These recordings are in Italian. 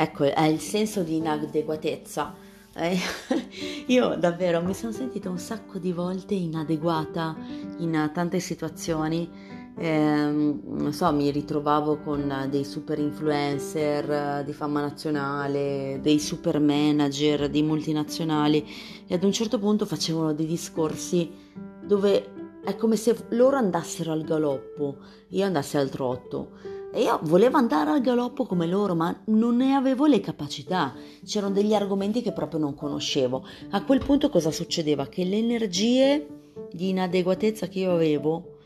ecco, è il senso di inadeguatezza. Eh, io davvero mi sono sentita un sacco di volte inadeguata in tante situazioni. Eh, non so, mi ritrovavo con dei super influencer di fama nazionale, dei super manager di multinazionali e ad un certo punto facevano dei discorsi dove è come se loro andassero al galoppo, io andassi al trotto e io volevo andare al galoppo come loro, ma non ne avevo le capacità. C'erano degli argomenti che proprio non conoscevo. A quel punto cosa succedeva? Che le energie di inadeguatezza che io avevo,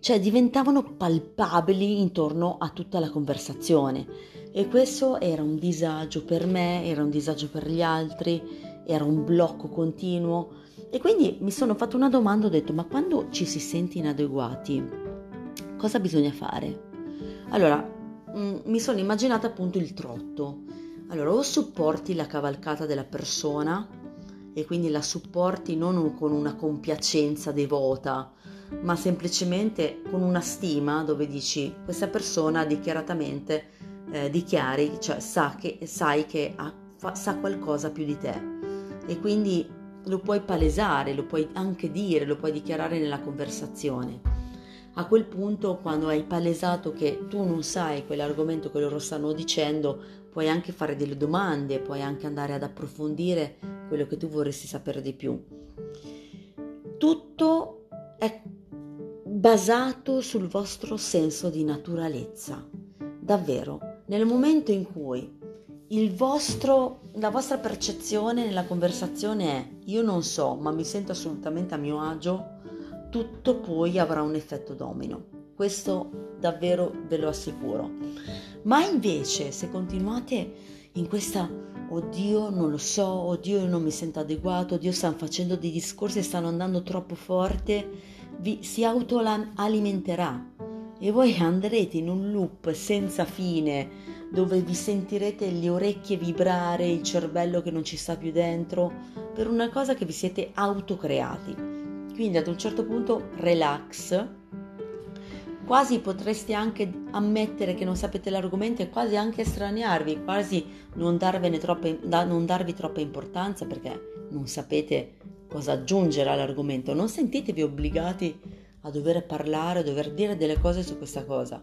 cioè diventavano palpabili intorno a tutta la conversazione. E questo era un disagio per me, era un disagio per gli altri, era un blocco continuo. E quindi mi sono fatto una domanda, ho detto, ma quando ci si sente inadeguati, cosa bisogna fare? Allora, mm, mi sono immaginata appunto il trotto. Allora, o supporti la cavalcata della persona e quindi la supporti non con una compiacenza devota, ma semplicemente con una stima dove dici questa persona dichiaratamente eh, dichiari, cioè sa che, sai che ha, fa, sa qualcosa più di te e quindi lo puoi palesare, lo puoi anche dire, lo puoi dichiarare nella conversazione. A quel punto, quando hai palesato che tu non sai quell'argomento che loro stanno dicendo, puoi anche fare delle domande, puoi anche andare ad approfondire quello che tu vorresti sapere di più. Tutto è basato sul vostro senso di naturalezza. Davvero, nel momento in cui vostro, la vostra percezione nella conversazione è io non so, ma mi sento assolutamente a mio agio, tutto poi avrà un effetto domino. Questo davvero ve lo assicuro. Ma invece se continuate in questa oddio non lo so, oddio non mi sento adeguato, oddio stanno facendo dei discorsi e stanno andando troppo forte, vi si autoalimenterà e voi andrete in un loop senza fine dove vi sentirete le orecchie vibrare, il cervello che non ci sta più dentro, per una cosa che vi siete autocreati. Quindi ad un certo punto relax, quasi potreste anche ammettere che non sapete l'argomento e quasi anche estraniarvi, quasi non, troppa, non darvi troppa importanza perché non sapete cosa aggiungere all'argomento. Non sentitevi obbligati a dover parlare, a dover dire delle cose su questa cosa.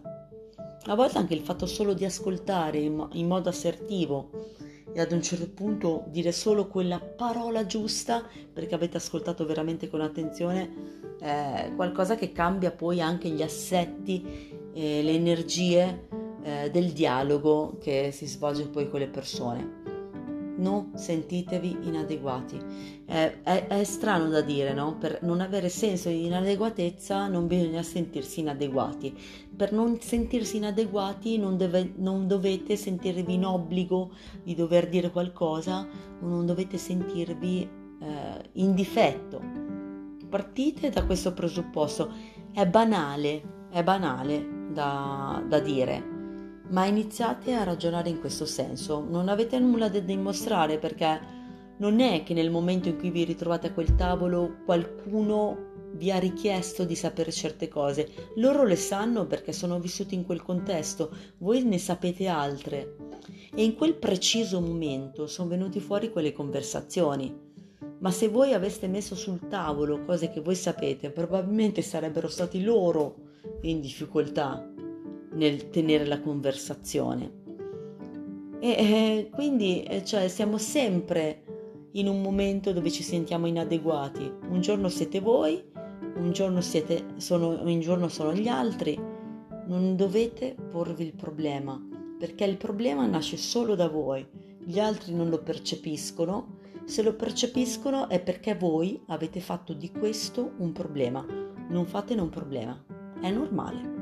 A volte anche il fatto solo di ascoltare in modo assertivo e ad un certo punto dire solo quella parola giusta perché avete ascoltato veramente con attenzione è qualcosa che cambia poi anche gli assetti, eh, le energie eh, del dialogo che si svolge poi con le persone non sentitevi inadeguati. Eh, è, è, strano da dire, no? Per non avere senso di inadeguatezza non bisogna sentirsi inadeguati. Per non sentirsi inadeguati non, deve, non dovete sentirvi in obbligo di dover dire qualcosa non dovete sentirvi eh, in difetto. Partite da questo presupposto. È banale, è banale da, da dire ma iniziate a ragionare in questo senso. Non avete nulla da dimostrare perché non è che nel momento in cui vi ritrovate a quel tavolo qualcuno vi ha richiesto di sapere certe cose. Loro le sanno perché sono vissuti in quel contesto, voi ne sapete altre. E in quel preciso momento sono venuti fuori quelle conversazioni. Ma se voi aveste messo sul tavolo cose che voi sapete, probabilmente sarebbero stati loro in difficoltà nel tenere la conversazione. E eh, quindi eh, cioè, siamo sempre in un momento dove ci sentiamo inadeguati. Un giorno siete voi, un giorno, siete, sono, un giorno sono gli altri. Non dovete porvi il problema, perché il problema nasce solo da voi. Gli altri non lo percepiscono. Se lo percepiscono è perché voi avete fatto di questo un problema. Non fatene un problema. È normale.